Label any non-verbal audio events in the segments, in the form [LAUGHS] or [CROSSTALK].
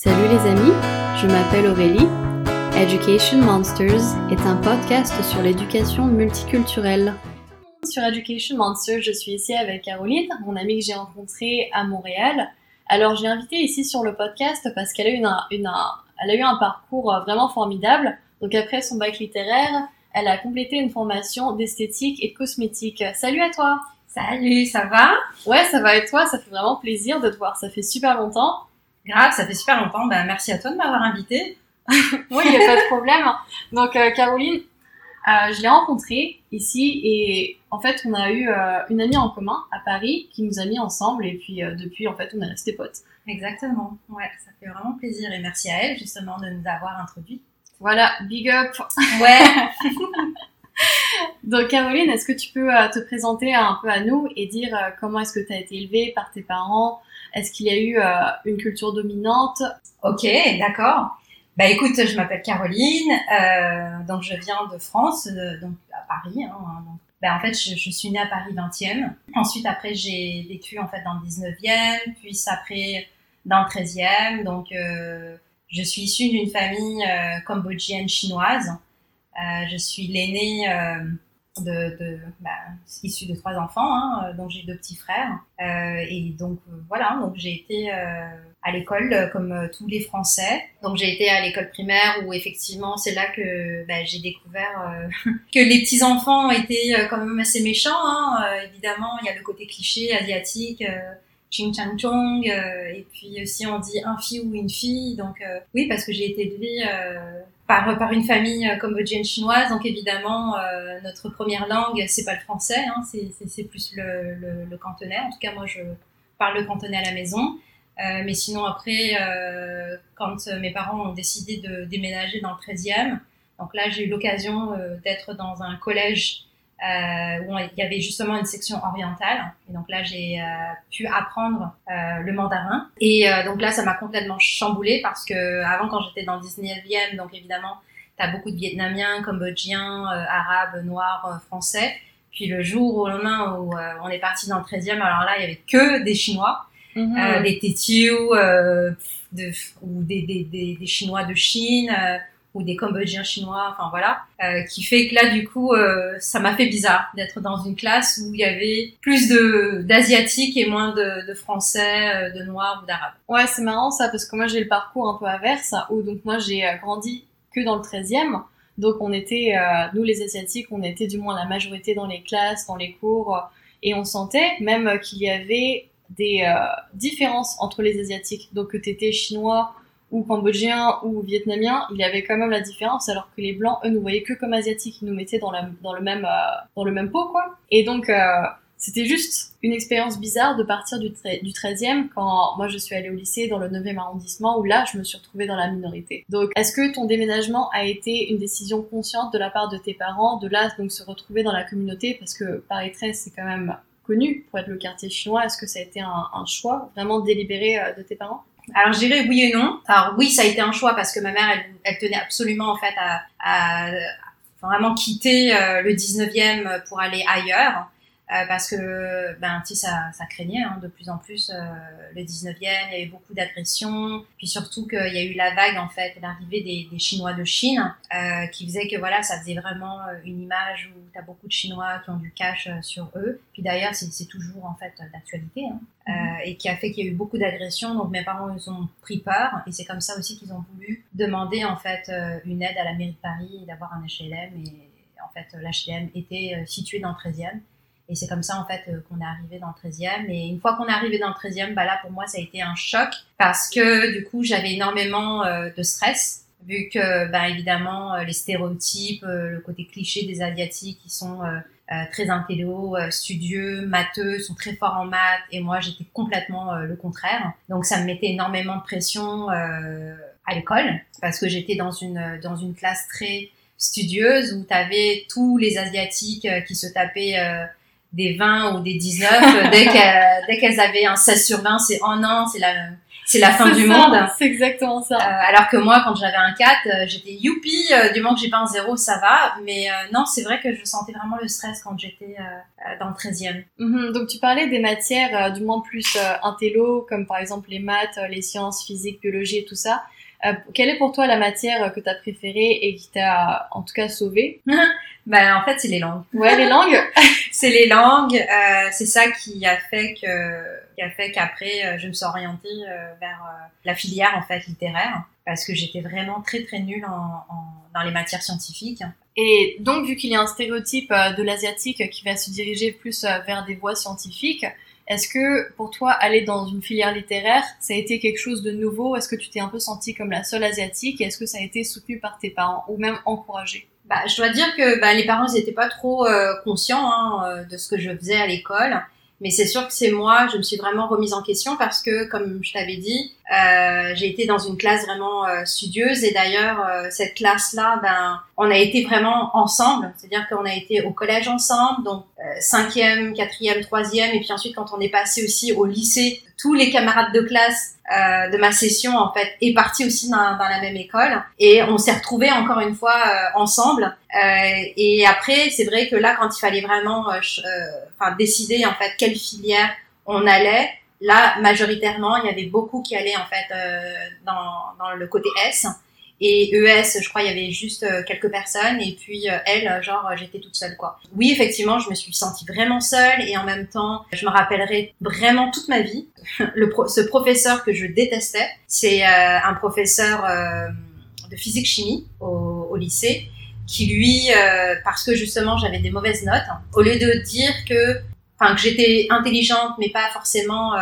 Salut les amis, je m'appelle Aurélie. Education Monsters est un podcast sur l'éducation multiculturelle. Sur Education Monsters, je suis ici avec Caroline, mon amie que j'ai rencontrée à Montréal. Alors je l'ai invitée ici sur le podcast parce qu'elle a, eu une, elle a eu un parcours vraiment formidable. Donc après son bac littéraire, elle a complété une formation d'esthétique et de cosmétique. Salut à toi Salut, ça va? Ouais, ça va et toi? Ça fait vraiment plaisir de te voir, ça fait super longtemps. Grave, ça fait super longtemps. Ben, merci à toi de m'avoir invité. [LAUGHS] oui, il n'y a pas de problème. Donc, euh, Caroline, euh, je l'ai rencontrée ici et en fait, on a eu euh, une amie en commun à Paris qui nous a mis ensemble et puis depuis, en fait, on est restés potes. Exactement. Ouais, ça fait vraiment plaisir et merci à elle justement de nous avoir introduits. Voilà, big up. Ouais. [LAUGHS] Donc Caroline, est-ce que tu peux te présenter un peu à nous et dire comment est-ce que tu as été élevée par tes parents est-ce qu'il y a eu euh, une culture dominante? Ok, d'accord. Bah écoute, je m'appelle Caroline, euh, donc je viens de France, euh, donc à Paris. Hein, donc, bah, en fait, je, suis née à Paris 20e. Ensuite, après, j'ai vécu en fait dans le 19e, puis après dans le 13e. Donc, je suis issue d'une famille cambodgienne chinoise. je suis l'aînée de, de bah, issu de trois enfants, hein, euh, donc j'ai deux petits frères. Euh, et donc euh, voilà, donc j'ai été à l'école comme tous les Français. Donc j'ai été à l'école primaire où effectivement c'est là que bah, j'ai découvert [LAUGHS] que les petits enfants étaient quand même assez méchants. Hein. évidemment, il y a le côté cliché asiatique. Ching Chang Chong, et puis aussi on dit un fille ou une fille. Donc oui, parce que j'ai été élevée par, par une famille euh, cambodgienne chinoise. Donc évidemment, euh, notre première langue, c'est pas le français, hein, c'est plus le, le, le, cantonais. En tout cas, moi, je parle le cantonais à la maison. Euh, mais sinon, après, euh, quand mes parents ont décidé de déménager dans le 13e, donc là, j'ai eu l'occasion euh, d'être dans un collège euh, où il y avait justement une section orientale. Et donc là, j'ai euh, pu apprendre euh, le mandarin. Et euh, donc là, ça m'a complètement chamboulé parce que avant, quand j'étais dans le 19e, donc évidemment, tu as beaucoup de Vietnamiens, Cambodgiens, euh, Arabes, Noirs, Français. Puis le jour au lendemain où on est parti dans le 13e, alors là, il y avait que des Chinois. Mm-hmm. des Tétiou, de, ou des, des, des, des, Chinois de Chine, ou des Cambodgiens chinois, enfin voilà, euh, qui fait que là du coup euh, ça m'a fait bizarre d'être dans une classe où il y avait plus de d'asiatiques et moins de, français, euh, de noirs ou d'arabes. Ouais, c'est marrant ça parce que moi j'ai le parcours un peu inverse où donc moi j'ai grandi que dans le 13e. Donc on était nous les asiatiques, on était du moins la majorité dans les classes, dans les cours et on sentait même qu'il y avait des différences entre les asiatiques. Donc que t'étais chinois ou cambodgiens ou vietnamiens, il y avait quand même la différence, alors que les blancs, eux, nous voyaient que comme asiatiques, ils nous mettaient dans, dans le même euh, dans le même pot, quoi. Et donc euh, c'était juste une expérience bizarre de partir du, du 13e quand moi je suis allée au lycée dans le 9e arrondissement où là je me suis retrouvée dans la minorité. Donc est-ce que ton déménagement a été une décision consciente de la part de tes parents de là donc se retrouver dans la communauté? Parce que Paris 13 c'est quand même connu pour être le quartier chinois. Est-ce que ça a été un, un choix vraiment délibéré euh, de tes parents? Alors je dirais oui et non. Alors oui, ça a été un choix parce que ma mère, elle, tenait absolument en fait à, à, vraiment quitter euh, le 19e pour aller ailleurs. Euh, parce que ben ça, ça craignait hein, de plus en plus euh, le 19e il y avait beaucoup d'agressions. Puis surtout qu'il y a eu la vague en fait l'arrivée des, des, Chinois de Chine euh, qui faisait que voilà ça faisait vraiment euh, une image où tu as beaucoup de Chinois qui ont du cash euh, sur eux. Puis d'ailleurs c'est toujours en fait d'actualité hein, mm -hmm. et qui a fait qu'il y a eu beaucoup d'agressions. Donc mes parents ils ont pris peur. Et c'est comme ça aussi qu'ils ont voulu demander en fait une aide à la mairie de Paris d'avoir un HLM et en fait l'HLM était situé dans le 13e et c'est comme ça, en fait, euh, qu'on est arrivé dans le 13e. Et une fois qu'on est arrivé dans le 13e, bah là, pour moi, ça a été un choc parce que, du coup, j'avais énormément euh, de stress vu que, bah, évidemment, euh, les stéréotypes, le côté cliché des Asiatiques qui sont très intello, studieux, matheux, sont très forts en maths. Et moi, j'étais complètement le contraire. Donc, ça me mettait énormément de pression à l'école parce que j'étais dans une, dans une classe très studieuse où tu avais tous les Asiatiques qui se tapaient des 20 ou des 19 dès qu'elles [LAUGHS] dès qu'elles avaient un 16 sur 20 c'est oh non c'est la c'est la fin du monde. C'est exactement ça. Euh, alors que moi, quand j'avais un 4, euh, j'étais youpi, euh, du moment que j'ai pas un 0, ça va. Mais non, c'est vrai que je sentais vraiment le stress quand j'étais dans le 13e. Mhm. donc tu parlais des matières du moins plus intello, comme par exemple les maths, les sciences, physique, biologie et tout ça. Quelle est pour toi la matière que tu as préférée et qui t'a en tout cas sauvé [LAUGHS] Ben en fait c'est les langues. Ouais les langues? [LAUGHS] c'est les langues. Euh, c'est ça qui a fait que qui a fait qu'après euh, je me suis orientée euh, vers euh, la filière en fait littéraire parce que j'étais vraiment très très nulle en, en, dans les matières scientifiques. Et donc vu qu'il y a un stéréotype de l'asiatique qui va se diriger plus vers des voies scientifiques, est-ce que pour toi, aller dans une filière littéraire, ça a été quelque chose de nouveau? Est-ce que tu t'es un peu sentie comme la seule asiatique? Est-ce que ça a été soutenu par tes parents ou même encouragé? Bah, je dois dire que bah, les parents n'étaient pas trop euh, conscients hein, euh, de ce que je faisais à l'école. Mais c'est sûr que c'est moi, je me suis vraiment remise en question parce que, comme je t'avais dit, euh, j'ai été dans une classe vraiment studieuse. Et d'ailleurs cette classe-là, ben, on a été vraiment ensemble, c'est-à-dire qu'on a été au collège ensemble, donc cinquième, quatrième, troisième, et puis ensuite quand on est passé aussi au lycée, tous les camarades de classe euh, de ma session en fait est parti aussi dans, dans, la même école et on s'est retrouvés encore une fois euh, ensemble euh, et après c'est vrai que là quand il fallait vraiment euh, enfin décider en fait quelle filière on allait là majoritairement il y avait beaucoup qui allaient en fait dans, dans le côté S et ES, je crois, il y avait juste euh, quelques personnes. Et puis euh, elle, genre, j'étais toute seule, quoi. Oui, effectivement, je me suis sentie vraiment seule. Et en même temps, je me rappellerai vraiment toute ma vie. [LAUGHS] Le ce professeur que je détestais, c'est euh, un professeur de physique-chimie au, lycée qui lui, parce que justement j'avais des mauvaises notes, au lieu de dire que, enfin que j'étais intelligente mais pas forcément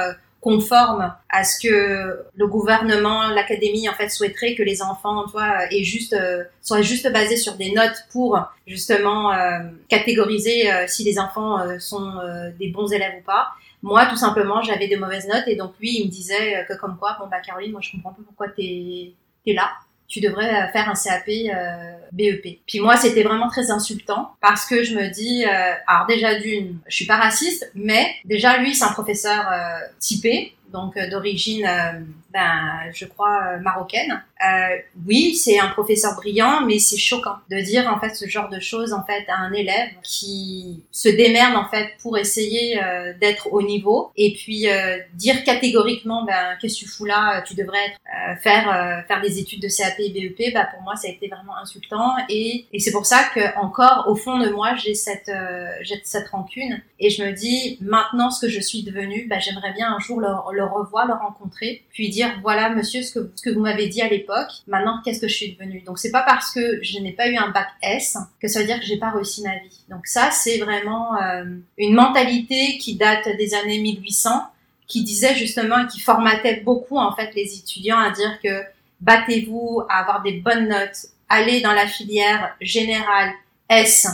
conforme à ce que le gouvernement, l'académie en fait souhaiterait que les enfants, toi, aient juste euh, soient juste basés sur des notes pour justement euh, catégoriser euh, si les enfants sont des bons élèves ou pas. Moi, tout simplement, j'avais de mauvaises notes et donc lui, il me disait que comme quoi, bon bah Caroline, moi je comprends pas pourquoi t'es es là tu devrais euh, faire un CAP euh, BEP. Puis moi, c'était vraiment très insultant parce que je me dis, euh, alors déjà d'une, je suis pas raciste, mais déjà lui, c'est un professeur euh, typé, donc d'origine, ben, je crois marocaine. Euh, oui, c'est un professeur brillant, mais c'est choquant de dire en fait ce genre de choses en fait à un élève qui se démerde en fait pour essayer euh, d'être au niveau. Et puis euh, dire catégoriquement ben qu'est-ce que tu fous là, tu devrais être, euh, faire euh, faire des études de CAP et BEP, bah pour moi ça a été vraiment insultant. Et, et c'est pour ça que encore au fond de moi j'ai cette j'ai cette rancune. Et je me dis maintenant ce que je suis devenue, bah, j'aimerais bien un jour le revoir, le rencontrer, puis dire voilà monsieur ce que vous m'avez dit à l'époque Maintenant, qu'est-ce que je suis devenue? Donc, c'est pas parce que je n'ai pas eu un bac S que ça veut dire que j'ai pas réussi ma vie. Donc, ça, c'est vraiment euh, une mentalité qui date des années 1800, qui disait justement et qui formatait beaucoup en fait les étudiants à dire que battez-vous à avoir des bonnes notes, allez dans la filière générale S,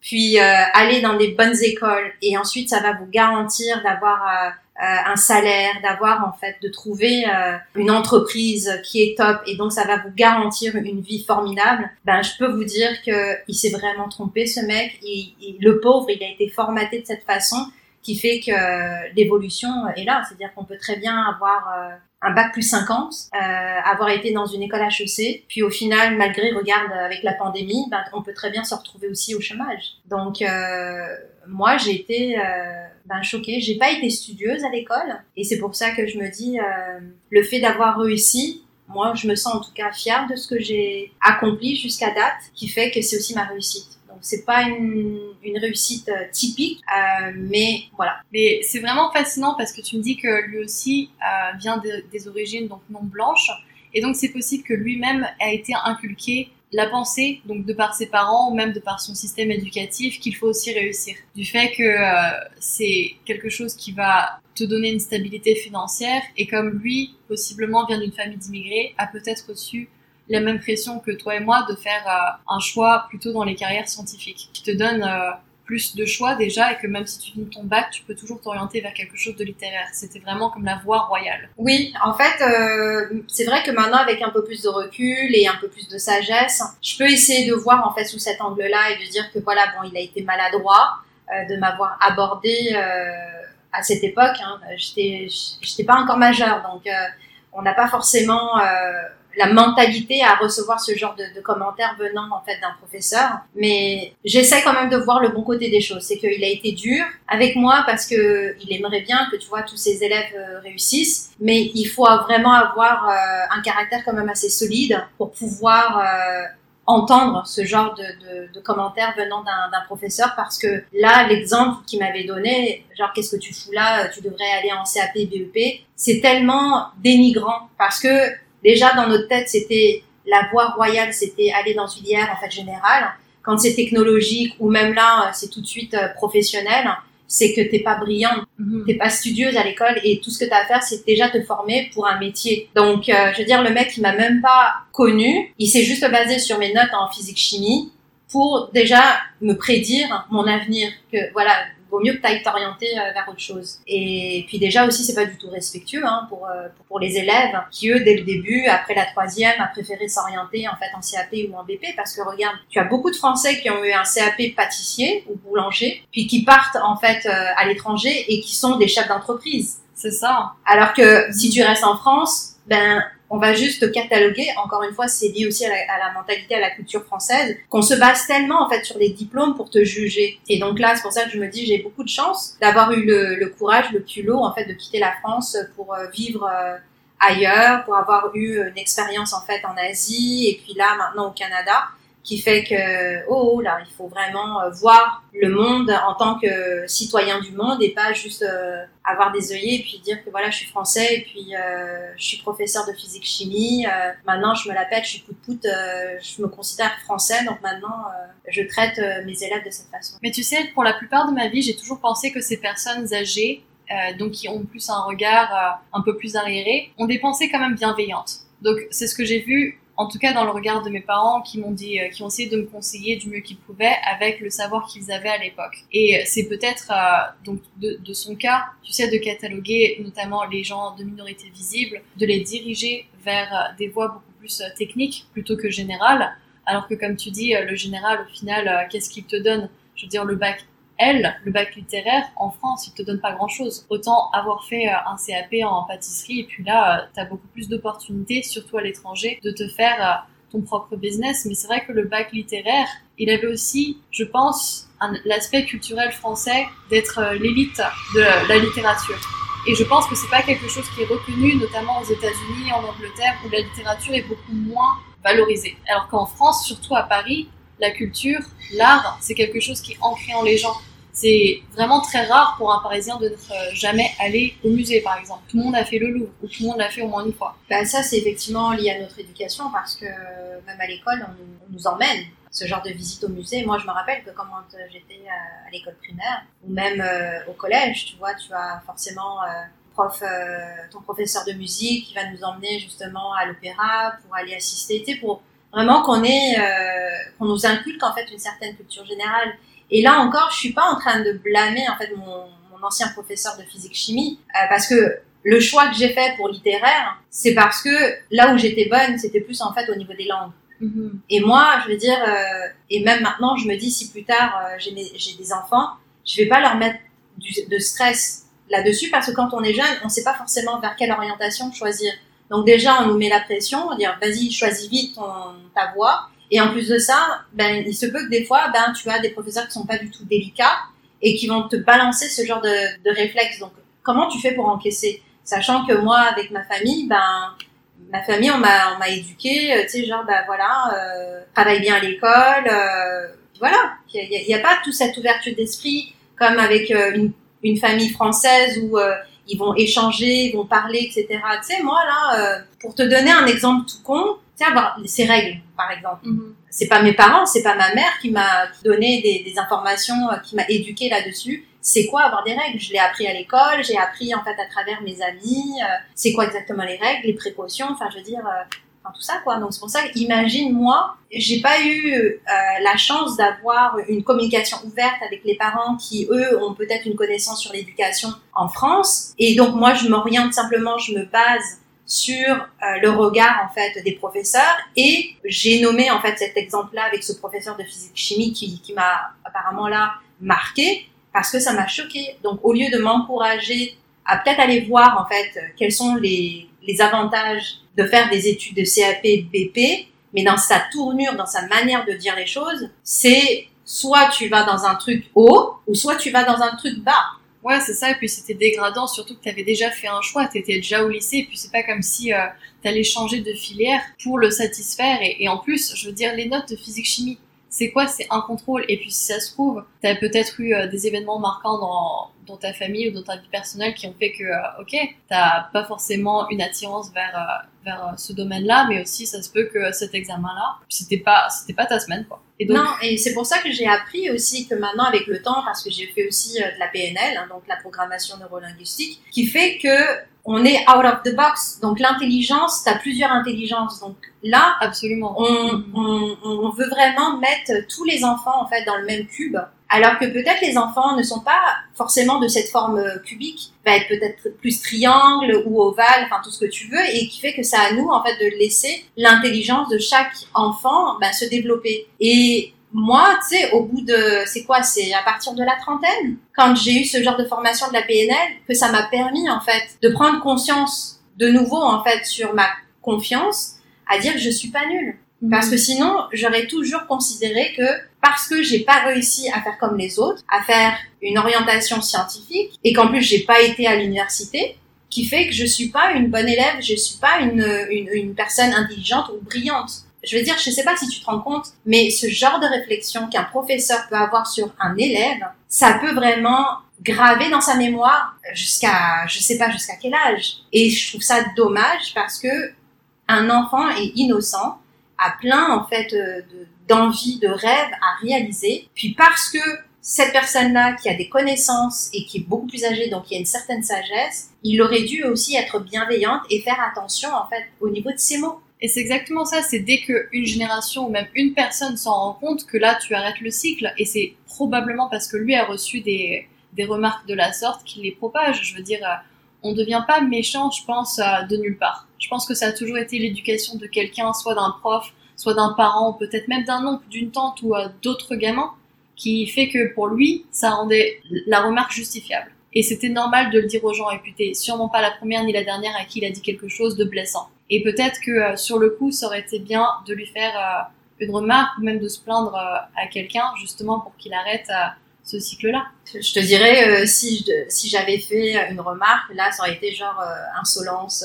puis euh, allez dans des bonnes écoles et ensuite ça va vous garantir d'avoir euh, un salaire, d'avoir en fait, de trouver euh, une entreprise qui est top et donc ça va vous garantir une vie formidable, ben je peux vous dire que il s'est vraiment trompé ce mec. Le pauvre, il a été formaté de cette façon qui fait que l'évolution est là. C'est-à-dire qu'on peut très bien avoir euh, un bac plus 50, euh, avoir été dans une école HEC, puis au final, malgré, regarde, avec la pandémie, ben, on peut très bien se retrouver aussi au chômage. Donc, euh, moi, j'ai été euh, ben, choquée. J'ai pas été studieuse à l'école, et c'est pour ça que je me dis, euh, le fait d'avoir réussi, moi, je me sens en tout cas fière de ce que j'ai accompli jusqu'à date, qui fait que c'est aussi ma réussite c'est pas une, réussite euh, typique, euh, mais voilà. Mais c'est vraiment fascinant parce que tu me dis que lui aussi vient des origines donc non blanches, et donc c'est possible que lui-même a été inculqué la pensée, donc de par ses parents ou même de par son système éducatif, qu'il faut aussi réussir. Du fait que euh, c'est quelque chose qui va te donner une stabilité financière et comme lui, possiblement vient d'une famille d'immigrés, a peut-être reçu la même pression que toi et moi de faire euh, un choix plutôt dans les carrières scientifiques, qui te donne euh, plus de choix déjà et que même si tu finis ton bac, tu peux toujours t'orienter vers quelque chose de littéraire. C'était vraiment comme la voie royale. Oui, en fait, euh, c'est vrai que maintenant avec un peu plus de recul et un peu plus de sagesse, je peux essayer de voir en fait sous cet angle-là et de dire que voilà, bon, il a été maladroit de m'avoir abordé à cette époque. Hein. J'étais, j'étais pas encore majeure, donc on n'a pas forcément la mentalité à recevoir ce genre de, commentaires venant en fait d'un professeur. Mais j'essaie quand même de voir le bon côté des choses. C'est qu'il a été dur avec moi parce que il aimerait bien que tu vois tous ses élèves euh, réussissent, mais il faut vraiment avoir euh, un caractère quand même assez solide pour pouvoir euh, entendre ce genre de, de, de commentaires venant d'un professeur parce que là, l'exemple qu'il m'avait donné, genre qu'est-ce que tu fous là, tu devrais aller en CAP, BEP, c'est tellement dénigrant parce que déjà dans notre tête, c'était la voie royale, c'était aller dans une IR en fait générale. Quand c'est technologique ou même là, c'est tout de suite euh, professionnel, c'est que t'es pas brillante, mhm. t'es pas studieuse à l'école et tout ce que tu as à faire, c'est déjà te former pour un métier. Donc, euh, je veux dire, le mec, il m'a même pas connu, il s'est juste basé sur mes notes en physique chimie pour déjà me prédire mon avenir. Que voilà, vaut mieux que tu ailles t'orienter euh, vers autre chose. Et puis déjà aussi, c'est pas du tout respectueux hein, pour, euh, pour les élèves qui, eux, dès le début, après la troisième, a préféré s'orienter en fait en CAP ou en BP parce que regarde, tu as beaucoup de Français qui ont eu un CAP pâtissier ou boulanger, puis qui partent en fait euh, à l'étranger et qui sont des chefs d'entreprise. C'est ça. Alors que si tu restes en France, ben on va juste cataloguer. Encore une fois, c'est lié aussi à la, mentalité, à la culture française, qu'on se base tellement en fait sur les diplômes pour te juger. Et donc là, c'est pour ça que je me dis, j'ai beaucoup de chance d'avoir eu le, courage, le culot en fait de quitter la France pour euh, vivre euh, ailleurs, pour avoir eu une expérience en fait en Asie et puis là maintenant au Canada qui fait que oh, oh là il faut vraiment euh, voir le monde en tant que citoyen du monde et pas juste euh, avoir des œillets et puis dire que voilà je suis français et puis euh, je suis professeur de physique chimie maintenant je me la pète je suis pout pout je me considère français donc maintenant je traite mes élèves de cette façon. Mais tu sais pour la plupart de ma vie j'ai toujours pensé que ces personnes âgées donc qui ont plus un regard un peu plus arriéré ont des pensées quand même bienveillantes. Donc c'est ce que j'ai vu en tout cas dans le regard de mes parents qui m'ont dit, euh, qui ont essayé de me conseiller du mieux qu'ils pouvaient avec le savoir qu'ils avaient à l'époque. Et c'est peut-être euh, donc de, de, son cas, tu sais, de cataloguer notamment les gens de minorité visible, de les diriger vers euh, des voies beaucoup plus techniques plutôt que générales. Alors que comme tu dis, le général au final, qu'est-ce qu'il te donne? Je veux dire, le bac elle, le bac littéraire, en France, il te donne pas grand chose. Autant avoir fait euh, un CAP en pâtisserie, et puis là, euh, tu as beaucoup plus d'opportunités, surtout à l'étranger, de te faire euh, ton propre business. Mais c'est vrai que le bac littéraire, il avait aussi, je pense, l'aspect culturel français d'être l'élite de la littérature. Et je pense que c'est pas quelque chose qui est reconnu, notamment aux États-Unis, en Angleterre, où la littérature est beaucoup moins valorisée. Alors qu'en France, surtout à Paris, la culture, l'art, c'est quelque chose qui est ancré en les gens. C'est vraiment très rare pour un Parisien de euh, jamais allé au musée, par exemple. Tout le monde a fait le Louvre, ou tout le monde l'a fait au moins une fois. Ben, ça, c'est effectivement lié à notre éducation, parce que même à l'école, on, nous emmène ce genre de visite au musée. Moi, je me rappelle que quand j'étais à, l'école primaire, ou même euh, au collège, tu vois, tu as forcément... Euh, prof, ton professeur de musique qui va nous emmener justement à l'opéra pour aller assister, tu pour vraiment qu'on ait, qu'on nous inculque en fait une certaine culture générale. Et là encore, je suis pas en train de blâmer en fait mon, mon ancien professeur de physique chimie euh, parce que le choix que j'ai fait pour littéraire, c'est parce que là où j'étais bonne, c'était plus en fait au niveau des langues. Mm-hmm. Et moi, je veux dire, euh, et même maintenant, je me dis si plus tard euh, j'ai des enfants, je vais pas leur mettre du, de stress là-dessus parce que quand on est jeune, on sait pas forcément vers quelle orientation choisir. Donc déjà, on nous met la pression, on dit vas-y, choisis vite ton, ta voie. Et en plus de ça, ben, il se peut que des fois, ben, tu as des professeurs qui sont pas du tout délicats et qui vont te balancer ce genre de, de réflexe. Donc, comment tu fais pour encaisser? Sachant que moi, avec ma famille, ben, ma famille, on m'a, on m'a éduqué, euh, tu sais, genre, ben voilà, euh, travaille bien à l'école, euh, voilà. Il n'y a, pas toute cette ouverture d'esprit comme avec euh, une, une, famille française où euh, ils vont échanger, ils vont parler, etc. Tu sais, moi là, pour te donner un exemple tout con, tu sais, avoir ces règles, par exemple. Mm-hmm. C'est pas mes parents, c'est pas ma mère qui m'a donné des, des, informations, euh, qui m'a éduqué là-dessus. C'est quoi avoir des règles? Je l'ai appris à l'école, j'ai appris en fait à travers mes amis. Euh, c'est quoi exactement les règles, les précautions? Enfin, je veux dire, euh, tout ça quoi. Donc c'est pour ça, imagine moi, j'ai pas eu euh, la chance d'avoir une communication ouverte avec les parents qui eux ont peut-être une connaissance sur l'éducation en France. Et donc moi, je m'oriente simplement, je me base sur euh, le regard en fait des professeurs et j'ai nommé en fait cet exemple-là avec ce professeur de physique chimie qui, qui m'a apparemment là marqué parce que ça m'a choqué. Donc au lieu de m'encourager à peut-être aller voir en fait quels sont les, les avantages de faire des études de CAP, BP, mais dans sa tournure, dans sa manière de dire les choses, c'est soit tu vas dans un truc haut ou soit tu vas dans un truc bas. Ouais, c'est ça. Et puis c'était dégradant, surtout que tu avais déjà fait un choix, tu étais déjà au lycée. Et puis c'est pas comme si euh, tu allais changer de filière pour le satisfaire. Et, et, en plus, je veux dire, les notes de physique-chimie, c'est quoi? C'est un contrôle. Et puis si ça se trouve, tu as peut-être eu euh, des événements marquants dans, dans ta famille ou dans ta vie personnelle qui ont fait que, euh, ok, t'as pas forcément une attirance vers, euh, vers ce domaine-là, mais aussi ça se peut que cet examen-là, c'était pas, c'était pas ta semaine, quoi. Et donc... Non, et c'est pour ça que j'ai appris aussi que maintenant, avec le temps, parce que j'ai fait aussi de la PNL, hein, donc la programmation neurolinguistique, qui fait que on est out of the box. Donc l'intelligence, tu as plusieurs intelligences. Donc là, absolument. On, on, on, veut vraiment mettre tous les enfants en fait dans le même cube. Alors que peut-être les enfants ne sont pas forcément de cette forme cubique, va être peut-être plus triangle ou ovale, enfin tout ce que tu veux, et qui fait que c'est à nous en fait de laisser l'intelligence de chaque enfant ben, se développer. Et moi, tu sais, au bout de, c'est quoi, c'est à partir de la trentaine, quand j'ai eu ce genre de formation de la PNL, que ça m'a permis, en fait, de prendre conscience de nouveau, en fait, sur ma confiance, à dire que je suis pas nulle. Mhm. Parce que sinon, j'aurais toujours considéré que parce que j'ai pas réussi à faire comme les autres, à faire une orientation scientifique, et qu'en plus j'ai pas été à l'université, qui fait que je suis pas une bonne élève, je suis pas une, une, une personne intelligente ou brillante je veux dire, je sais pas si tu te rends compte, mais ce genre de réflexion qu'un professeur peut avoir sur un élève, ça peut vraiment graver dans sa mémoire jusqu'à, je sais pas jusqu'à quel âge. Et je trouve ça dommage parce que un enfant est innocent, a plein en fait euh, d'envie, de, de rêves à réaliser. Puis parce que cette personne-là qui a des connaissances et qui est beaucoup plus âgée, donc qui a une certaine sagesse, il aurait dû aussi être bienveillante et faire attention en fait au niveau de ses mots. Et c'est exactement ça, c'est dès qu'une génération ou même une personne s'en rend compte que là tu arrêtes le cycle et c'est probablement parce que lui a reçu des, des remarques de la sorte qu'il les propage. Je veux dire, euh, on ne devient pas méchant, je pense, euh, de nulle part. Je pense que ça a toujours été l'éducation de quelqu'un, soit d'un prof, soit d'un parent, peut-être même d'un oncle, d'une tante ou euh, d'autres gamins, qui fait que pour lui, ça rendait la remarque justifiable. Et c'était normal de le dire aux gens, et puis t'es sûrement pas la première ni la dernière à qui il a dit quelque chose de blessant. Et peut-être que euh, sur le coup, ça aurait été bien de lui faire euh, une remarque ou même de se plaindre euh, à quelqu'un justement pour qu'il arrête ce cycle-là. Je te dirais, si si j'avais fait une remarque, là, ça aurait été genre insolence.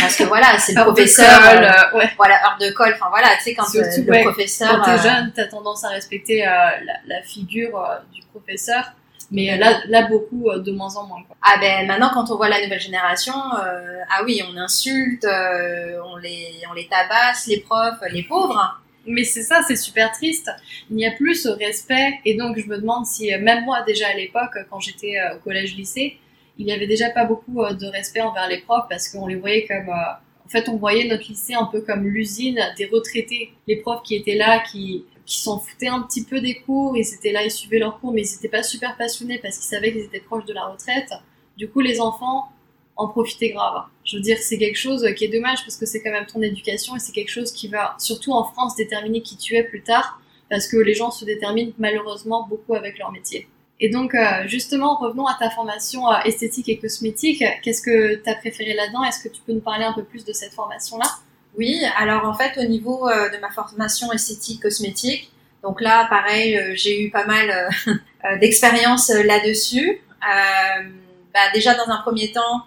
parce que voilà, c'est le [LAUGHS] professeur, ouais. voilà, heure de colle, enfin voilà, tu sais, quand le professeur... Quand t'es jeune, t'as tendance à respecter la, la, figure du professeur, mais là, là beaucoup euh, de moins en moins. Quoi. Ah ben maintenant, quand on voit la nouvelle génération, euh, ah oui, on insulte, euh, on les, on les tabasse, les profs, les pauvres. Mais c'est ça, c'est super triste. Il n'y a plus ce respect, et donc je me demande si même moi déjà à l'époque, quand j'étais au collège-lycée, il n'y avait déjà pas beaucoup de respect envers les profs parce qu'on les voyait comme en fait, on voyait notre lycée un peu comme l'usine des retraités, les profs qui étaient là, qui qui s'en foutaient un petit peu des cours, ils étaient là, ils suivaient leurs cours, mais ils n'étaient pas super passionnés parce qu'ils savaient qu'ils étaient proches de la retraite. Du coup, les enfants en profitaient grave. Je veux dire, c'est quelque chose qui est dommage parce que c'est quand même ton éducation et c'est quelque chose qui va, surtout en France, déterminer qui tu es plus tard parce que les gens se déterminent malheureusement beaucoup avec leur métier. Et donc, euh, justement, revenons à ta formation euh, esthétique et cosmétique. Qu'est-ce que tu as préféré là-dedans? Est-ce que tu peux nous parler un peu plus de cette formation-là? Oui, alors en fait, au niveau euh, de ma formation esthétique cosmétique, donc là, pareil, euh, j'ai eu pas mal euh, [LAUGHS] d'expérience là-dessus. Bah, déjà, dans un premier temps,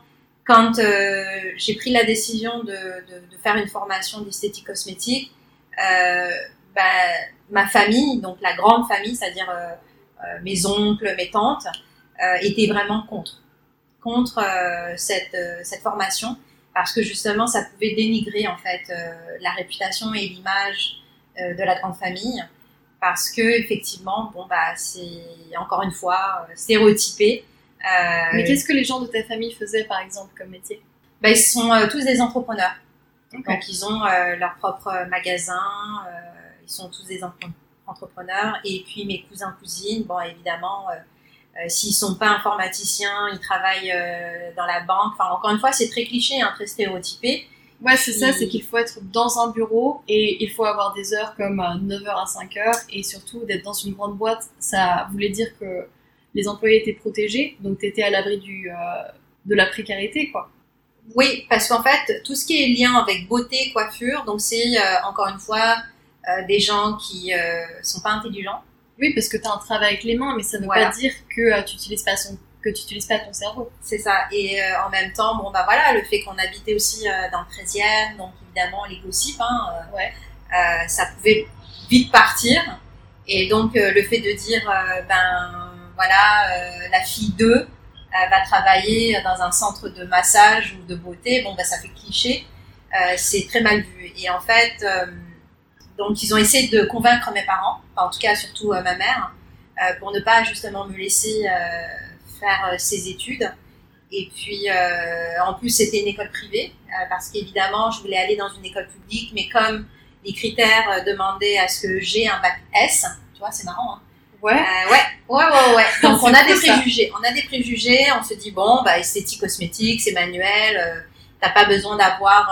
quand j'ai pris la décision de, faire une formation d'esthétique cosmétique, bah, ma famille, donc la grande famille, c'est-à-dire mes oncles, mes tantes, étaient vraiment contre, contre cette formation parce que justement ça pouvait dénigrer en fait euh, la réputation et l'image euh, de la grande famille parce que effectivement bon bah c'est encore une fois euh, stéréotypé. Mais qu'est-ce que les gens de ta famille faisaient par exemple comme métier? Bah, ils sont tous des entrepreneurs. Donc ils ont leur propre magasin, ils sont tous des entrepreneurs et puis mes cousins cousines bon évidemment euh, s'ils sont pas informaticiens, ils travaillent euh, dans la banque. Enfin, encore une fois, c'est très cliché, hein, très stéréotypé. Ouais, c'est ça, c'est qu'il faut être dans un bureau et il faut avoir des heures comme 9h euh, à 5h et surtout d'être dans une grande boîte, ça voulait dire que les employés étaient protégés, donc tu étais à l'abri du, de la précarité, quoi. Oui, parce qu'en fait, tout ce qui est lien avec beauté, coiffure, donc c'est encore une fois des gens qui sont pas intelligents. Oui, parce que tu as un travail avec les mains, mais ça ne veut pas dire que tu n'utilises pas son que tu n'utilises pas ton cerveau. C'est ça. Et euh, en même temps, bon, bah voilà, le fait qu'on habitait aussi euh, dans le 13e, donc évidemment, les gossips, hein, euh, ouais. ça pouvait vite partir. Et donc, le fait de dire, ben voilà, la fille 2 va travailler dans un centre de massage ou de beauté, bon, ben ça fait cliché. c'est très mal vu. Et en fait, donc, ils ont essayé de convaincre mes parents, en tout cas, surtout ma mère, pour ne pas justement me laisser faire euh, ses études. Et puis, euh, en plus, c'était une école privée, euh, parce qu'évidemment, je voulais aller dans une école publique, mais comme les critères demandaient à ce que j'ai un bac S, tu vois, c'est marrant, hein. Ouais. ouais, ouais, ouais, ouais. [LAUGHS] Donc on a des préjugés. On a des préjugés. On se dit bon, bah esthétique, cosmétique, c'est manuel. T'as pas besoin d'avoir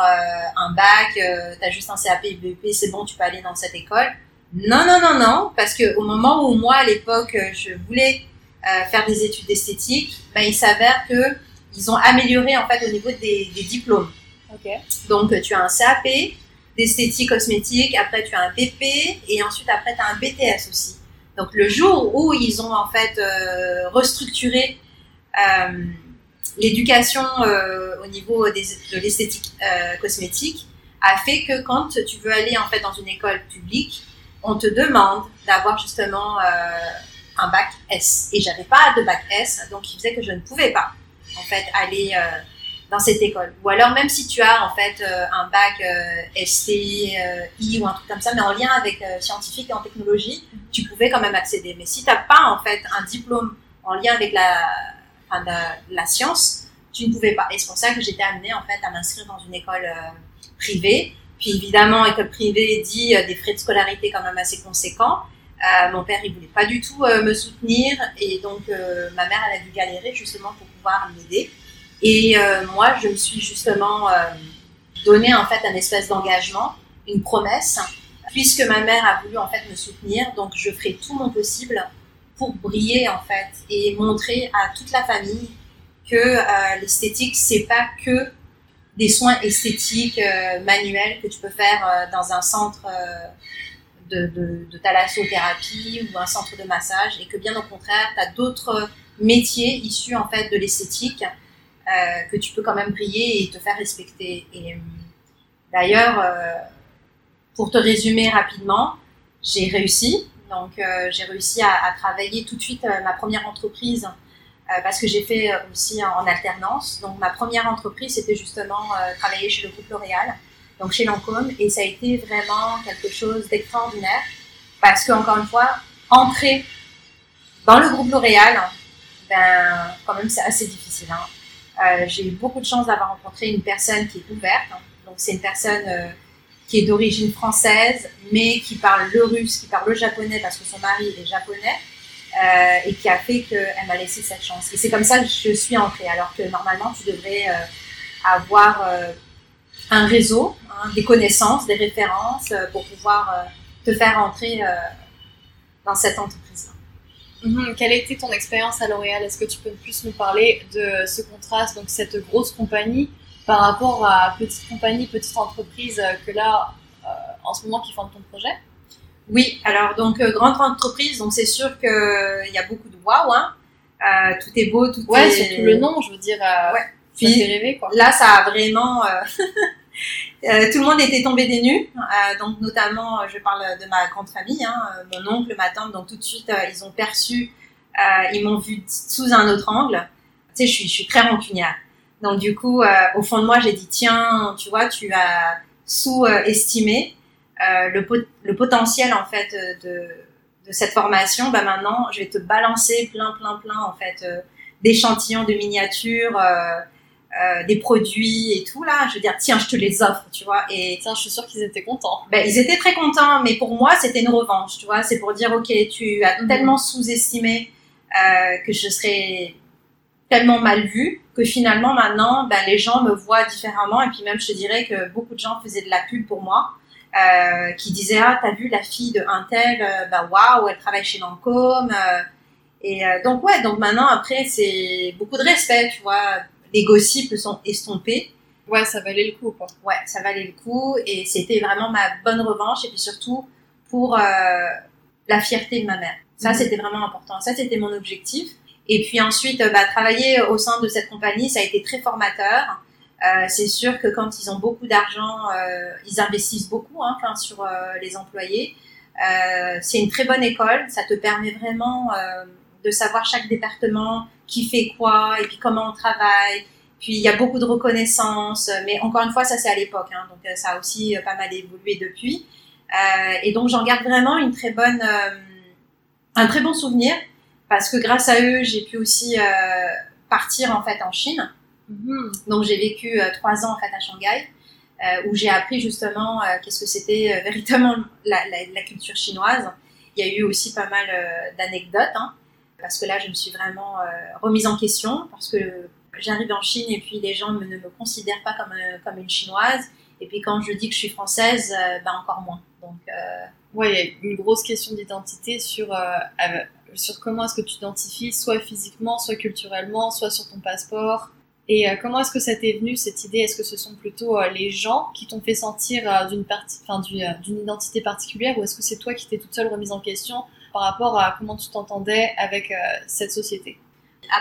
un bac. t'as juste un CAP, BEP, c'est bon, tu peux aller dans cette école. Non, non, non, non, parce que au moment où moi à l'époque je voulais euh, faire des études d'esthétique, ben, il s'avère que ils ont amélioré en fait au niveau des, des diplômes. Okay. Donc tu as un CAP d'esthétique cosmétique, après tu as un BP et ensuite après tu as un BTS aussi. Donc le jour où ils ont en fait euh, restructuré euh, l'éducation euh, au niveau des, de l'esthétique euh, cosmétique, a fait que quand tu veux aller en fait dans une école publique, on te demande d'avoir justement euh, un bac S. Et j'avais pas de bac S, donc il faisait que je ne pouvais pas, en fait, aller euh, dans cette école. Ou alors, même si tu as, en fait, euh, un bac euh, ST, I ou un truc comme ça, mais en lien avec scientifique et en technologie, tu pouvais quand même accéder. Mais si tu n'as pas, en fait, un diplôme en lien avec la, enfin, la, science, tu ne pouvais pas. Et c'est pour ça que j'étais amenée, en fait, à m'inscrire dans une école privée. Puis évidemment, école privée dit des frais de scolarité quand même assez conséquents. Euh, mon père, il voulait pas du tout euh, me soutenir et donc euh, ma mère, elle a dû galérer justement pour pouvoir m'aider. Et moi, je me suis justement donné en fait un espèce d'engagement, une promesse, puisque ma mère a voulu en fait me soutenir, donc je ferai tout mon possible pour briller en fait et montrer à toute la famille que l'esthétique c'est pas que des soins esthétiques manuels que tu peux faire dans un centre de, thalassothérapie ou un centre de massage et que bien au contraire, tu as d'autres métiers issus en fait de l'esthétique euh, que tu peux quand même briller et te faire respecter. Et euh, d'ailleurs, euh, pour te résumer rapidement, j'ai réussi. Donc euh, j'ai réussi à, travailler tout de suite euh, ma première entreprise parce que j'ai fait aussi en, alternance. Donc ma première entreprise, c'était justement travailler chez le groupe L'Oréal donc chez Lancôme, et ça a été vraiment quelque chose d'extraordinaire parce que encore une fois, entrer dans le groupe L'Oréal, ben quand même c'est assez difficile. Hein. Euh, j'ai eu beaucoup de chance d'avoir rencontré une personne qui est ouverte. Donc c'est une personne euh, qui est d'origine française, mais qui parle le russe, qui parle le japonais parce que son mari est japonais. Euh, et qui a fait qu'elle m'a laissé cette chance. Et c'est comme ça que je suis entrée, alors que normalement tu devrais euh, avoir euh, un réseau, hein, des connaissances, des références pour pouvoir te faire entrer dans cette entreprise-là. Mhm. Quelle a été ton expérience à L'Oréal? Est-ce que tu peux plus nous parler de ce contraste, donc cette grosse compagnie, par rapport à petite compagnie, petite entreprise que là, en ce moment, qui font ton projet Oui, alors donc grande entreprise, donc c'est sûr qu'il y a beaucoup de waouh, hein. tout est beau, tout ouais, est... surtout le nom, je veux dire. ouais. Puis, rêver, quoi. là, ça a vraiment... [LAUGHS] Euh, tout le monde était tombé des nues, euh, donc notamment, euh, je parle de ma grande famille, hein, mon oncle, ma tante, donc tout de suite, ils ont perçu, ils m'ont vu sous un autre angle. Tu sais, je suis, je suis très rancunière. Donc du coup, au fond de moi, j'ai dit, tiens, tu vois, tu as sous-estimé le, pot le potentiel, en fait, de, de cette formation. Bah maintenant, je vais te balancer plein, plein, plein, en fait, d'échantillons de miniatures, euh, des produits et tout là, je veux dire tiens je te les offre, tu vois. Et tiens, je suis sûre qu'ils étaient contents. Ben ils étaient très contents, mais pour moi c'était une revanche, tu vois. C'est pour dire ok tu as mhm. tellement sous-estimé euh, que je serais tellement mal vue que finalement maintenant ben, les gens me voient différemment et puis même je te dirais que beaucoup de gens faisaient de la pub pour moi. Euh, qui disaient ah t'as vu la fille de un tel bah waouh elle travaille chez Lancôme euh, et donc ouais donc maintenant après c'est beaucoup de respect tu vois les gossips sont estompés. Ouais, ça valait le coup, quoi. Ouais, ça valait le coup et c'était vraiment ma bonne revanche et puis surtout pour la fierté de ma mère. Ça, Mhm. c'était vraiment important. Ça, c'était mon objectif. Et puis ensuite, euh, bah, travailler au sein de cette compagnie, ça a été très formateur. Euh, c'est sûr que quand ils ont beaucoup d'argent, euh, ils investissent beaucoup hein, sur euh, les employés. Euh, c'est une très bonne école. Ça te permet vraiment euh, de savoir chaque département qui fait quoi et puis comment on travaille. Puis il y a beaucoup de reconnaissance. Mais encore une fois, ça c'est à l'époque. Hein, donc ça a aussi pas mal évolué depuis. Et donc j'en garde vraiment une très bonne, un très bon souvenir parce que grâce à eux, j'ai pu aussi euh, partir en fait en Chine. Mhm. Donc j'ai vécu euh, trois ans en fait à Shanghai, euh, où j'ai appris justement euh, qu'est-ce que c'était euh, [LAUGHS] véritablement la, la, la culture chinoise. Il y a eu aussi pas mal d'anecdotes, hein, parce que là je me suis vraiment remise en question, parce que j'arrive en Chine et puis les gens me- ne me considèrent pas comme, comme une chinoise, et puis quand je dis que je suis française, ben encore moins. Donc Ouais, il y a une grosse question d'identité sur, sur comment est-ce que tu t'identifies, soit physiquement, soit culturellement, soit sur ton passeport. Et euh, comment est-ce que ça t'est venu cette idée? Est-ce que ce sont plutôt euh, les gens qui t'ont fait sentir euh, d'une d'une identité particulière, ou est-ce que c'est toi qui t'es toute seule remise en question par rapport à comment tu t'entendais avec cette société?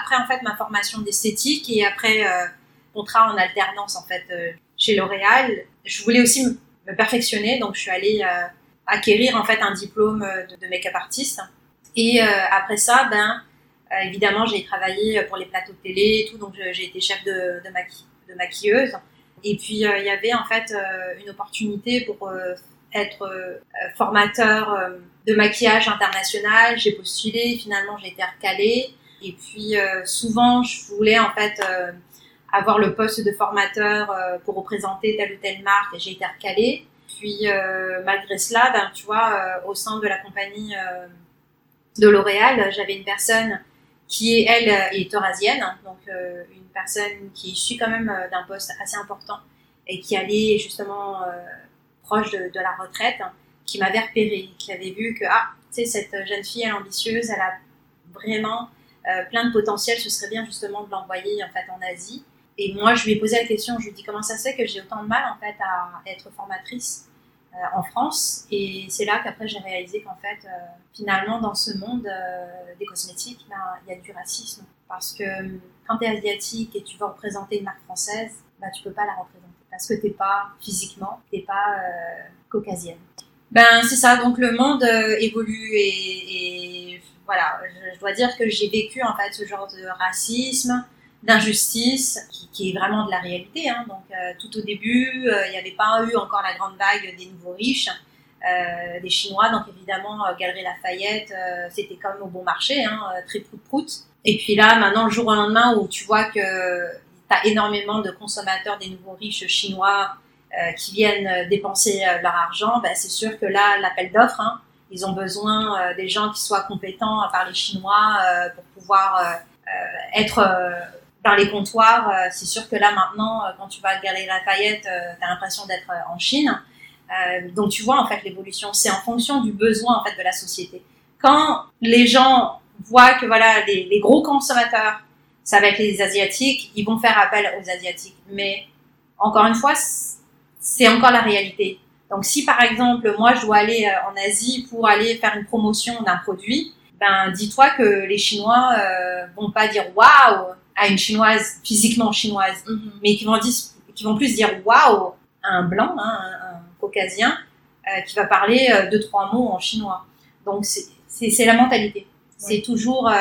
Après en fait ma formation d'esthétique et après euh, contrat en alternance en fait chez L'Oréal, je voulais aussi me- perfectionner. Donc je suis allée acquérir en fait un diplôme de, de make-up artiste et euh, après ça ben euh, évidemment j'ai travaillé pour les plateaux de télé et tout donc j'ai été chef de, de, maqui- de maquilleuse. Et puis euh, il y avait en fait une opportunité pour être formateur de maquillage international. J'ai postulé finalement j'ai été recalée. Et puis souvent, je voulais en fait avoir le poste de formateur pour représenter telle ou telle marque et j'ai été recalée. Puis malgré cela, ben, tu vois, au sein de la compagnie de L'Oréal, j'avais une personne qui est, elle, euh, est eurasienne, donc euh, une personne qui est issue quand même euh, d'un poste assez important et qui allait justement proche de, la retraite, qui m'avait repéré, qui avait vu que, ah, tu sais, cette jeune fille, elle est ambitieuse, elle a vraiment plein de potentiel, ce serait bien justement de l'envoyer en fait en Asie. Et moi, je lui ai posé la question, je lui ai dit comment ça se fait que j'ai autant de mal en fait à être formatrice? En France. Et c'est là qu'après j'ai réalisé qu'en fait, euh, finalement, dans ce monde euh, des cosmétiques, ben, il y a du racisme. Parce que euh, quand tu es asiatique et tu veux représenter une marque française, ben, tu peux pas la représenter. Parce que t'es pas physiquement, t'es pas euh, caucasienne. Ben c'est ça, donc le monde euh, évolue et, et voilà, je, je dois dire que j'ai vécu en fait ce genre de racisme, d'injustice, qui, qui est vraiment de la réalité. Hein. Donc euh, tout au début, euh, il n'y avait pas eu encore la grande vague des nouveaux riches, euh, des Chinois. Donc évidemment, euh, Galerie Lafayette, euh, c'était comme au bon marché, hein, très prout-prout. Et puis là, maintenant, le jour au lendemain, où tu vois que tu as énormément de consommateurs des nouveaux riches chinois qui viennent dépenser leur argent, ben, c'est sûr que là, l'appel d'offres, hein, ils ont besoin des gens qui soient compétents à parler chinois pour pouvoir être dans les comptoirs. Euh, c'est sûr que là, maintenant, euh, quand tu vas à Galerie Lafayette, euh, tu as l'impression d'être en Chine. Donc tu vois, en fait, l'évolution, c'est en fonction du besoin en fait, de la société. Quand les gens voient que voilà, les, les gros consommateurs, ça va être les Asiatiques, ils vont faire appel aux Asiatiques. Mais encore une fois, c'est encore la réalité. Donc si par exemple moi je dois aller en Asie pour aller faire une promotion d'un produit, ben dis-toi que les Chinois euh, vont pas dire waouh à une chinoise physiquement chinoise, Mhm. mais qui vont dire, qui vont plus dire waouh à un blanc, hein, un, un caucasien euh, qui va parler euh, deux trois mots en chinois. Donc c'est la mentalité. C'est toujours euh,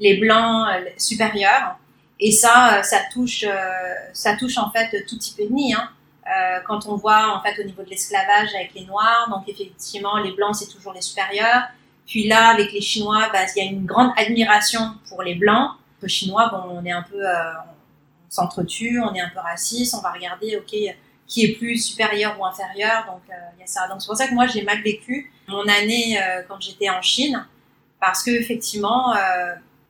les blancs euh, supérieurs et ça euh, ça touche euh, ça touche en fait tout type ethnie. Hein. Euh, quand on voit en fait au niveau de l'esclavage avec les noirs, donc effectivement les blancs c'est toujours les supérieurs. Puis là avec les chinois, bah, il y a une grande admiration pour les blancs. Chinois, bon, on est un peu, euh, on s'entretue, on est un peu raciste, on va regarder, ok, qui est plus supérieur ou inférieur, donc euh, il y a ça. Donc c'est pour ça que moi j'ai mal vécu mon année euh, quand j'étais en Chine, parce que effectivement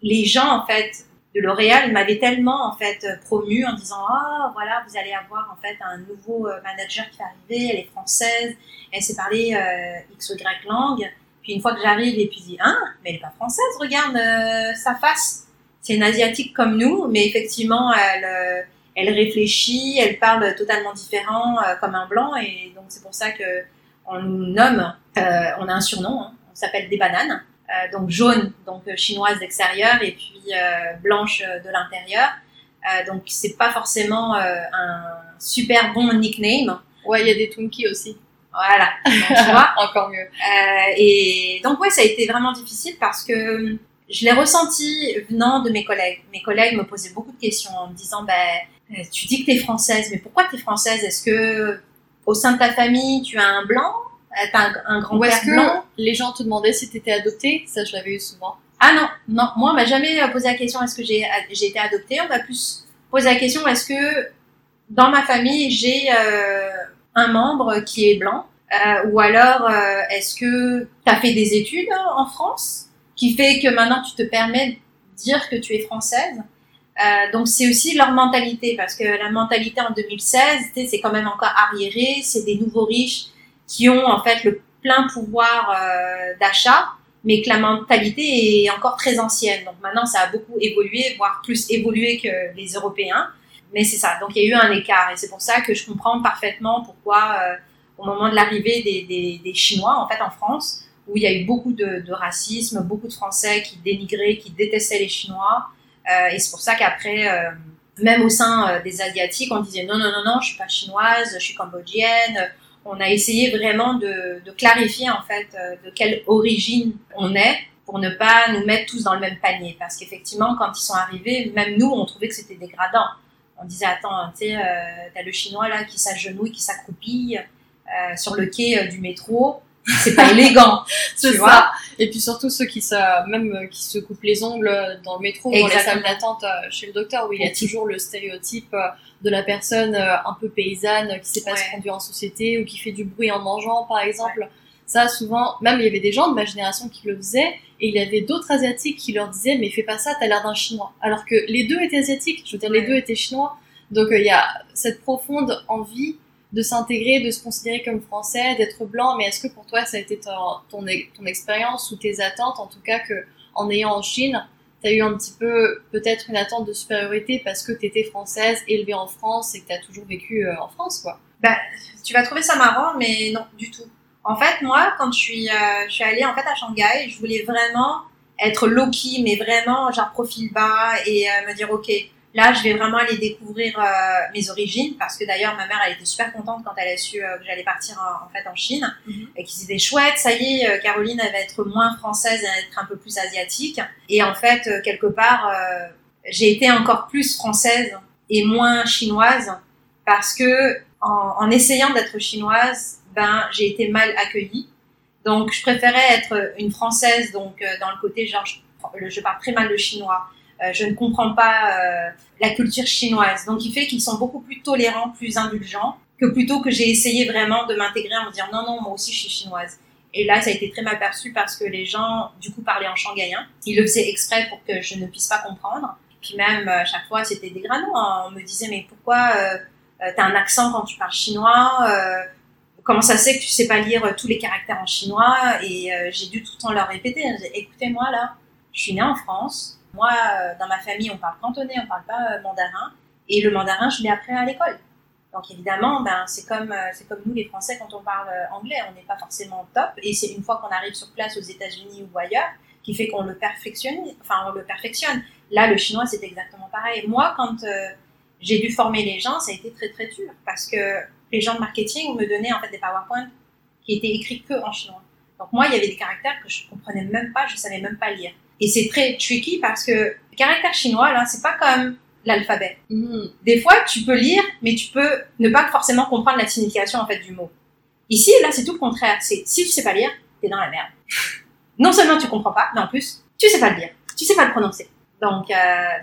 les gens en fait de L'Oréal m'avaient tellement en fait promu en disant ah voilà vous allez avoir en fait un nouveau manager qui va arriver, elle est française, elle sait parler x ou y langue. Puis une fois que j'arrive et puis dis hein mais elle est pas française, regarde sa face. C'est une asiatique comme nous, mais effectivement, elle, euh, elle réfléchit, elle parle totalement différent euh, comme un blanc, et donc c'est pour ça que on nous nomme, euh, on a un surnom, hein, on s'appelle des bananes, euh, donc jaune, donc chinoise d'extérieur, et puis blanche de l'intérieur. donc c'est pas forcément un super bon nickname. Ouais, il y a des Twinkies aussi. Voilà, tu vois. [LAUGHS] Encore mieux. Euh, et donc ouais, ça a été vraiment difficile parce que je l'ai ressenti venant de mes collègues. Mes collègues me posaient beaucoup de questions en me disant, ben, euh, tu dis que tu es française, mais pourquoi tu es française? Est-ce que au sein de ta famille, tu as un blanc? Euh, T'as un, un grand-père blanc? Les gens te demandaient si tu étais adoptée? Ça, je l'avais eu souvent. Ah non, non, moi on m'a jamais posé la question est-ce que j'ai j'ai été adoptée? On m'a plus posé la question est-ce que dans ma famille j'ai euh, un membre qui est blanc? Euh, ou alors euh, est-ce que tu as fait des études en France? Qui fait que maintenant tu te permets de dire que tu es française. Euh, donc c'est aussi leur mentalité parce que la mentalité en 2016 c'est quand même encore arriéré c'est des nouveaux riches qui ont en fait le plein pouvoir euh, d'achat mais que la mentalité est encore très ancienne. Donc maintenant ça a beaucoup évolué voire plus évolué que les Européens. Mais c'est ça. Donc il y a eu un écart. Et c'est pour ça que je comprends parfaitement pourquoi euh, au moment de l'arrivée des, des, des, Chinois en fait en France où il y a eu beaucoup de, racisme, beaucoup de Français qui dénigraient, qui détestaient les Chinois euh, et c'est pour ça qu'après euh, même au sein euh, des Asiatiques on disait non non non non je suis pas chinoise, je suis cambodgienne. On a essayé vraiment de, clarifier en fait de quelle origine on est pour ne pas nous mettre tous dans le même panier parce qu'effectivement quand ils sont arrivés même nous on trouvait que c'était dégradant on disait attends, tu sais, euh, t'as le chinois là qui s'agenouille, qui s'accroupit euh, sur le quai du métro. C'est pas élégant, [LAUGHS] c'est ça. Et puis surtout ceux qui se, même qui se coupent les ongles dans le métro, dans les salles d'attente chez le docteur, où il y a toujours le stéréotype de la personne un peu paysanne qui sait pas se conduire en société ou qui fait du bruit en mangeant, par exemple. Ça, souvent, même il y avait des gens de ma génération qui le faisaient, et il y avait d'autres asiatiques qui leur disaient, mais fais pas ça, t'as l'air d'un chinois. Alors que les deux étaient asiatiques, je veux dire, les deux étaient chinois. Donc euh, il y a cette profonde envie de s'intégrer, de se considérer comme français, d'être blanc. Mais est-ce que pour toi, ça a été ton, ton, expérience ou tes attentes, en tout cas, que en ayant en Chine, tu as eu un petit peu peut-être une attente de supériorité parce que tu étais française, élevée en France et que tu as toujours vécu euh, en France, quoi? Bah, Tu vas trouver ça marrant, mais non, du tout. En fait, moi, quand je suis, euh, je suis allée en fait à Shanghai, je voulais vraiment être low-key, mais vraiment genre profil bas et euh, me dire ok, là je vais vraiment aller découvrir euh, mes origines parce que d'ailleurs ma mère elle était super contente quand elle a su que j'allais partir en, fait en Chine mm-hmm. et qui disait chouette, ça y est, Caroline elle va être moins française et elle va être un peu plus asiatique et en fait quelque part j'ai été encore plus française et moins chinoise parce que en, en essayant d'être chinoise ben j'ai été mal accueillie. Donc je préférais être une française, donc euh, dans le côté genre je, parle très mal le chinois, euh, je ne comprends pas euh, la culture chinoise. Donc il fait qu'ils sont beaucoup plus tolérants, plus indulgents que plutôt que j'ai essayé vraiment de m'intégrer en me disant non non moi aussi je suis chinoise. Et là, ça a été très mal perçu parce que les gens, du coup, parlaient en shanghaïen. Ils le faisaient exprès pour que je ne puisse pas comprendre. Puis même, à chaque fois, c'était dégradant. Hein. On me disait, mais pourquoi euh, t'as un accent quand tu parles chinois euh, comment ça se fait que tu sais pas lire euh, tous les caractères en chinois? Et euh, j'ai dû tout le temps leur répéter écoutez moi là je suis née en France moi euh, dans ma famille on parle cantonais on parle pas mandarin. Et le mandarin je l'ai appris à l'école. Donc évidemment ben c'est comme c'est comme nous les français quand on parle anglais. On n'est pas forcément top. Et c'est une fois qu'on arrive sur place aux États-Unis ou ailleurs qui fait qu'on le perfectionne enfin on le perfectionne. Là le chinois c'est exactement pareil. Moi quand j'ai dû former les gens ça a été très très dur parce que les gens de marketing me donnaient en fait des PowerPoint qui étaient écrits que en chinois. Donc moi, il y avait des caractères que je comprenais même pas, je savais même pas lire. Et c'est très tricky parce que le caractère chinois, là, c'est pas comme l'alphabet. Mm. Des fois, tu peux lire, mais tu peux ne pas forcément comprendre la signification en fait du mot. Ici, là, c'est tout le contraire. C'est si tu sais pas lire, t'es dans la merde. [LAUGHS] non seulement tu comprends pas, mais en plus, tu sais pas le lire, tu sais pas le prononcer. Donc, euh,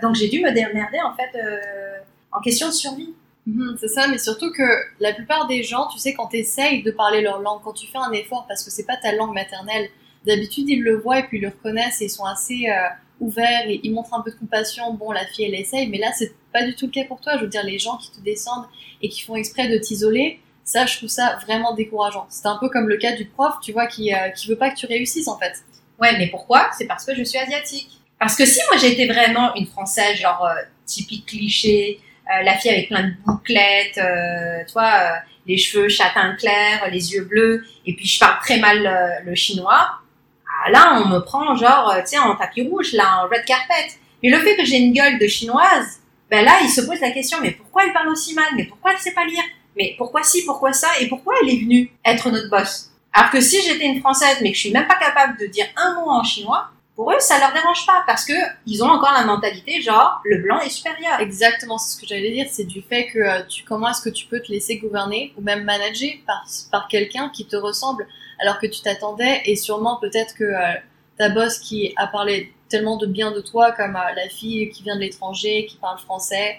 donc j'ai dû me démerder en fait euh, en question de survie. Mhm, c'est ça, mais surtout que la plupart des gens, tu sais, quand tu essayes de parler leur langue, quand tu fais un effort parce que c'est pas ta langue maternelle, d'habitude ils le voient et puis ils le reconnaissent et ils sont assez euh, ouverts et ils montrent un peu de compassion. Bon, la fille elle essaye, mais là c'est pas du tout le cas pour toi. Je veux dire, les gens qui te descendent et qui font exprès de t'isoler, ça je trouve ça vraiment décourageant. C'est un peu comme le cas du prof, tu vois, qui, euh, qui veut pas que tu réussisses en fait. Ouais, mais pourquoi? C'est parce que je suis asiatique. Parce que si moi j'étais vraiment une française, genre euh, typique cliché, euh, la fille avec plein de bouclettes, euh, les cheveux châtain clair, les yeux bleus, et puis je parle très mal le chinois, là on me prend genre, tu sais, en tapis rouge, là, en red carpet. Mais le fait que j'ai une gueule de chinoise, ben là, il se pose la question, mais pourquoi elle parle aussi mal? Mais pourquoi elle sait pas lire? Mais pourquoi ci, pourquoi ça? Et pourquoi elle est venue être notre boss? Alors que si j'étais une Française, mais que je suis même pas capable de dire un mot en chinois, pour eux, ça leur dérange pas parce que ils ont encore la mentalité genre le blanc est supérieur. Exactement, c'est ce que j'allais dire, c'est du fait que euh, tu comment est-ce que tu peux te laisser gouverner ou même manager par par quelqu'un qui te ressemble? Alors que tu t'attendais et sûrement peut-être que euh, ta boss qui a parlé tellement de bien de toi comme euh, la fille qui vient de l'étranger, qui parle français,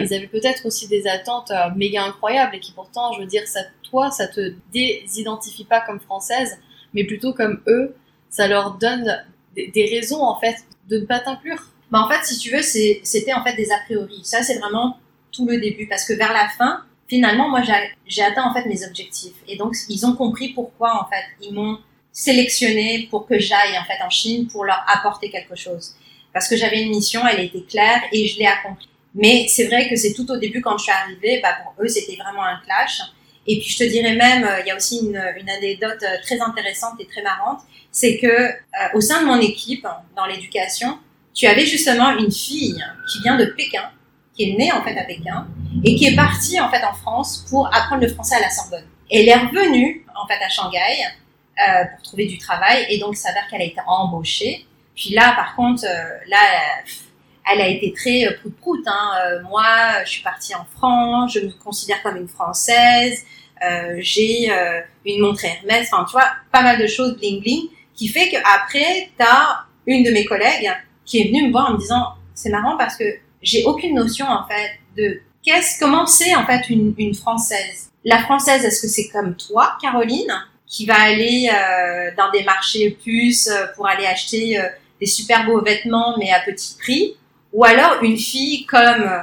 ils avaient peut-être aussi des attentes méga incroyables et qui pourtant, je veux dire, ça toi, ça te désidentifie pas comme française, mais plutôt comme eux, ça leur donne des, raisons en fait de ne pas t'inclure bah, En fait, si tu veux, c'était en fait des a priori. Ça, c'est vraiment tout le début parce que vers la fin, finalement, moi, j'ai atteint en fait mes objectifs. Et donc, ils ont compris pourquoi en fait ils m'ont sélectionné pour que j'aille en fait en Chine pour leur apporter quelque chose. Parce que j'avais une mission, elle était claire et je l'ai accomplie. Mais c'est vrai que c'est tout au début quand je suis arrivée, bah pour eux c'était vraiment un clash. Et puis je te dirais même, euh, il y a aussi une, anecdote euh, très intéressante et très marrante, c'est que euh, au sein de mon équipe dans l'éducation, tu avais justement une fille qui vient de Pékin, est née en fait à Pékin et qui est partie en fait en France pour apprendre le français à la Sorbonne. elle est revenue en fait à Shanghai euh, pour trouver du travail et donc ça s'avère qu'elle a été embauchée. Puis là, par contre, euh, là, elle a été très euh, prout-prout. Hein. Euh, moi, je suis partie en France, je me considère comme une Française, j'ai une montre Hermès, enfin, tu vois, pas mal de choses bling-bling qui fait qu'après, tu as une de mes collègues qui est venue me voir en me disant, c'est marrant parce que j'ai aucune notion, en fait, de qu'est-ce, comment c'est, en fait, une, une Française. La Française, est-ce que c'est comme toi, Caroline, qui va aller euh, dans des marchés plus euh, pour aller acheter euh, des super beaux vêtements, mais à petit prix, ou alors une fille comme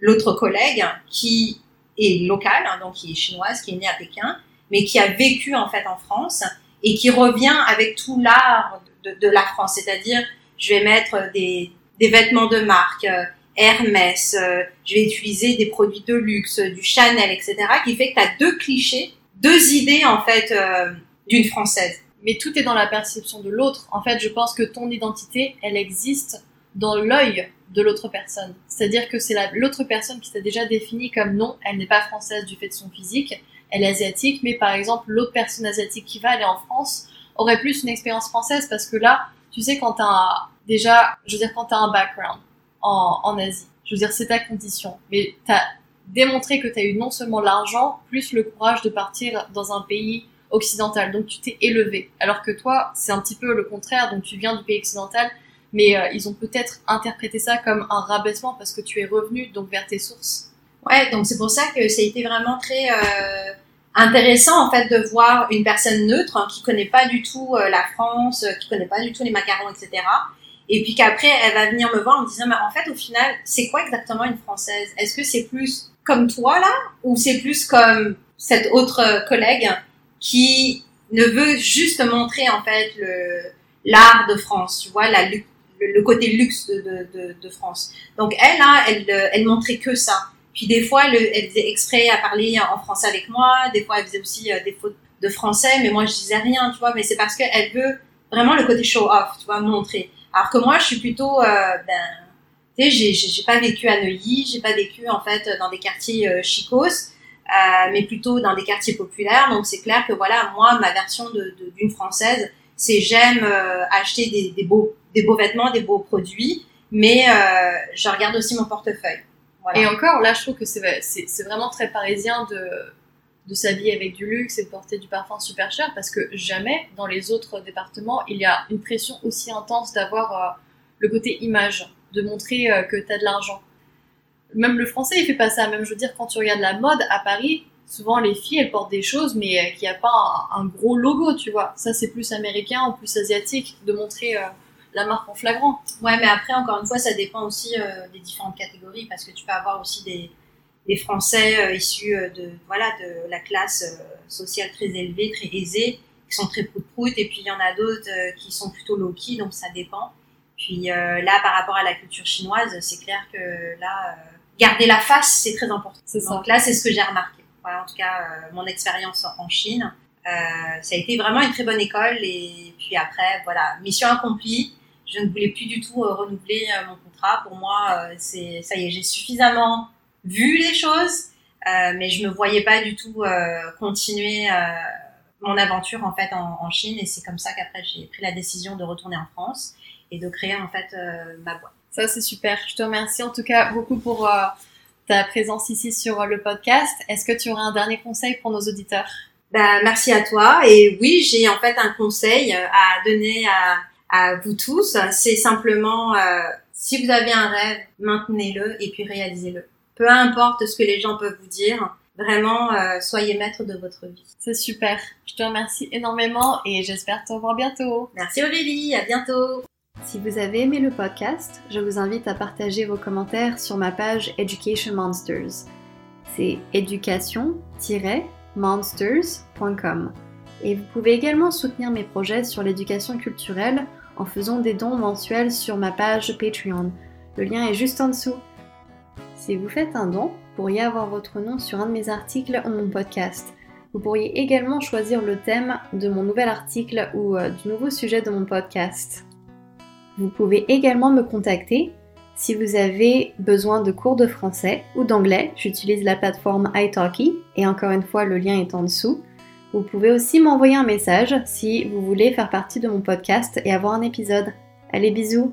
l'autre collègue qui est locale, hein, donc qui est chinoise, qui est née à Pékin, mais qui a vécu en fait en France et qui revient avec tout l'art de, la France. C'est-à-dire, je vais mettre des, vêtements de marque, euh, Hermès, euh, je vais utiliser des produits de luxe, du Chanel, etc., qui fait que tu as deux clichés, deux idées en fait euh, d'une française. Mais tout est dans la perception de l'autre. En fait, je pense que ton identité, elle existe dans l'œil de l'autre personne. C'est-à-dire que c'est l'autre personne qui t'a déjà défini comme non, elle n'est pas française du fait de son physique, elle est asiatique, mais par exemple, l'autre personne asiatique qui va aller en France aurait plus une expérience française parce que là, tu sais, quand t'as déjà, je veux dire, quand t'as un background en, Asie, je veux dire, c'est ta condition, mais t'as démontré que t'as eu non seulement l'argent, plus le courage de partir dans un pays occidental, donc tu t'es élevé. Alors que toi, c'est un petit peu le contraire, donc tu viens du pays occidental, mais euh, ils ont peut-être interprété ça comme un rabaissement parce que tu es revenu donc vers tes sources. Ouais, donc c'est pour ça que ça a été vraiment très euh, intéressant en fait de voir une personne neutre hein, qui connaît pas du tout euh, la France, qui connaît pas du tout les macarons, etc. Et puis qu'après elle va venir me voir en me disant mais en fait au final c'est quoi exactement une française? Est-ce que c'est plus comme toi là? Ou c'est plus comme cette autre collègue qui ne veut juste montrer en fait le l'art de France, tu vois la le, côté luxe de, de, France. Donc elle là, elle elle montrait que ça. Puis des fois, elle, elle, faisait exprès à parler en français avec moi. Des fois, elle faisait aussi euh, des fautes de français, mais moi, je disais rien, tu vois. Mais c'est parce qu'elle veut vraiment le côté show-off, tu vois, montrer. Alors que moi, je suis plutôt, euh, ben, tu sais, j'ai pas vécu à Neuilly, j'ai pas vécu en fait dans des quartiers euh, chicos, euh, mais plutôt dans des quartiers populaires. Donc c'est clair que voilà, moi, ma version d'une de, française, c'est j'aime euh, acheter des, des, beaux, des beaux vêtements, des beaux produits, mais je regarde aussi mon portefeuille. Et encore, là, je trouve que c'est vraiment très parisien de, de s'habiller avec du luxe et de porter du parfum super cher parce que jamais dans les autres départements il y a une pression aussi intense d'avoir euh, le côté image, de montrer euh, que tu as de l'argent. Même le français il fait pas ça, même je veux dire quand tu regardes la mode à Paris, souvent les filles elles portent des choses mais euh, qui a pas un, gros logo, tu vois. Ça c'est plus américain ou plus asiatique de montrer la marque en flagrant. Ouais, mais après, encore une fois, ça dépend aussi euh, des différentes catégories parce que tu peux avoir aussi des, des Français euh, issus euh, de, voilà, de la classe sociale très élevée, très aisée, qui sont très prout-prout, et puis il y en a d'autres qui sont plutôt low-key, donc ça dépend. Puis là, par rapport à la culture chinoise, c'est clair que là, garder la face, c'est très important. Donc là, c'est ce que j'ai remarqué. en tout cas, mon expérience en Chine, ça a été vraiment une très bonne école. Et puis après, voilà, mission accomplie. Je ne voulais plus du tout renouveler mon contrat. Pour moi, c'est ça y est, j'ai suffisamment vu les choses, euh, mais je me voyais pas du tout euh, continuer euh, mon aventure en fait en, en Chine et c'est comme ça qu'après j'ai pris la décision de retourner en France et de créer en fait ma boîte. Ça c'est super. Je te remercie en tout cas beaucoup pour ta présence ici sur le podcast. Est-ce que tu aurais un dernier conseil pour nos auditeurs? Bah, merci à toi. Et oui, j'ai en fait un conseil à donner à, à vous tous. C'est simplement, euh, si vous avez un rêve, maintenez-le et puis réalisez-le peu importe ce que les gens peuvent vous dire, vraiment, euh, soyez maître de votre vie. C'est super. Je te remercie énormément et j'espère te revoir bientôt. Merci Aurélie, à bientôt. Si vous avez aimé le podcast, je vous invite à partager vos commentaires sur ma page Education Monsters. C'est éducation-monsters.com. Et vous pouvez également soutenir mes projets sur l'éducation culturelle en faisant des dons mensuels sur ma page Patreon. Le lien est juste en dessous. Si vous faites un don, vous pourriez avoir votre nom sur un de mes articles ou mon podcast. Vous pourriez également choisir le thème de mon nouvel article ou euh, du nouveau sujet de mon podcast. Vous pouvez également me contacter si vous avez besoin de cours de français ou d'anglais. J'utilise la plateforme italki et encore une fois le lien est en dessous. Vous pouvez aussi m'envoyer un message si vous voulez faire partie de mon podcast et avoir un épisode. Allez bisous